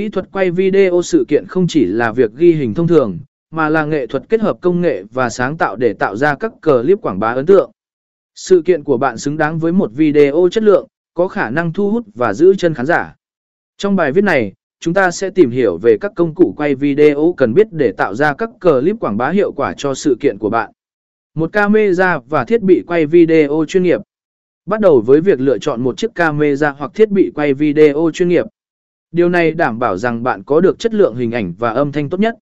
kỹ thuật quay video sự kiện không chỉ là việc ghi hình thông thường, mà là nghệ thuật kết hợp công nghệ và sáng tạo để tạo ra các clip quảng bá ấn tượng. Sự kiện của bạn xứng đáng với một video chất lượng, có khả năng thu hút và giữ chân khán giả. Trong bài viết này, chúng ta sẽ tìm hiểu về các công cụ quay video cần biết để tạo ra các clip quảng bá hiệu quả cho sự kiện của bạn. Một camera và thiết bị quay video chuyên nghiệp. Bắt đầu với việc lựa chọn một chiếc camera hoặc thiết bị quay video chuyên nghiệp. Điều này đảm bảo rằng bạn có được chất lượng hình ảnh và âm thanh tốt nhất.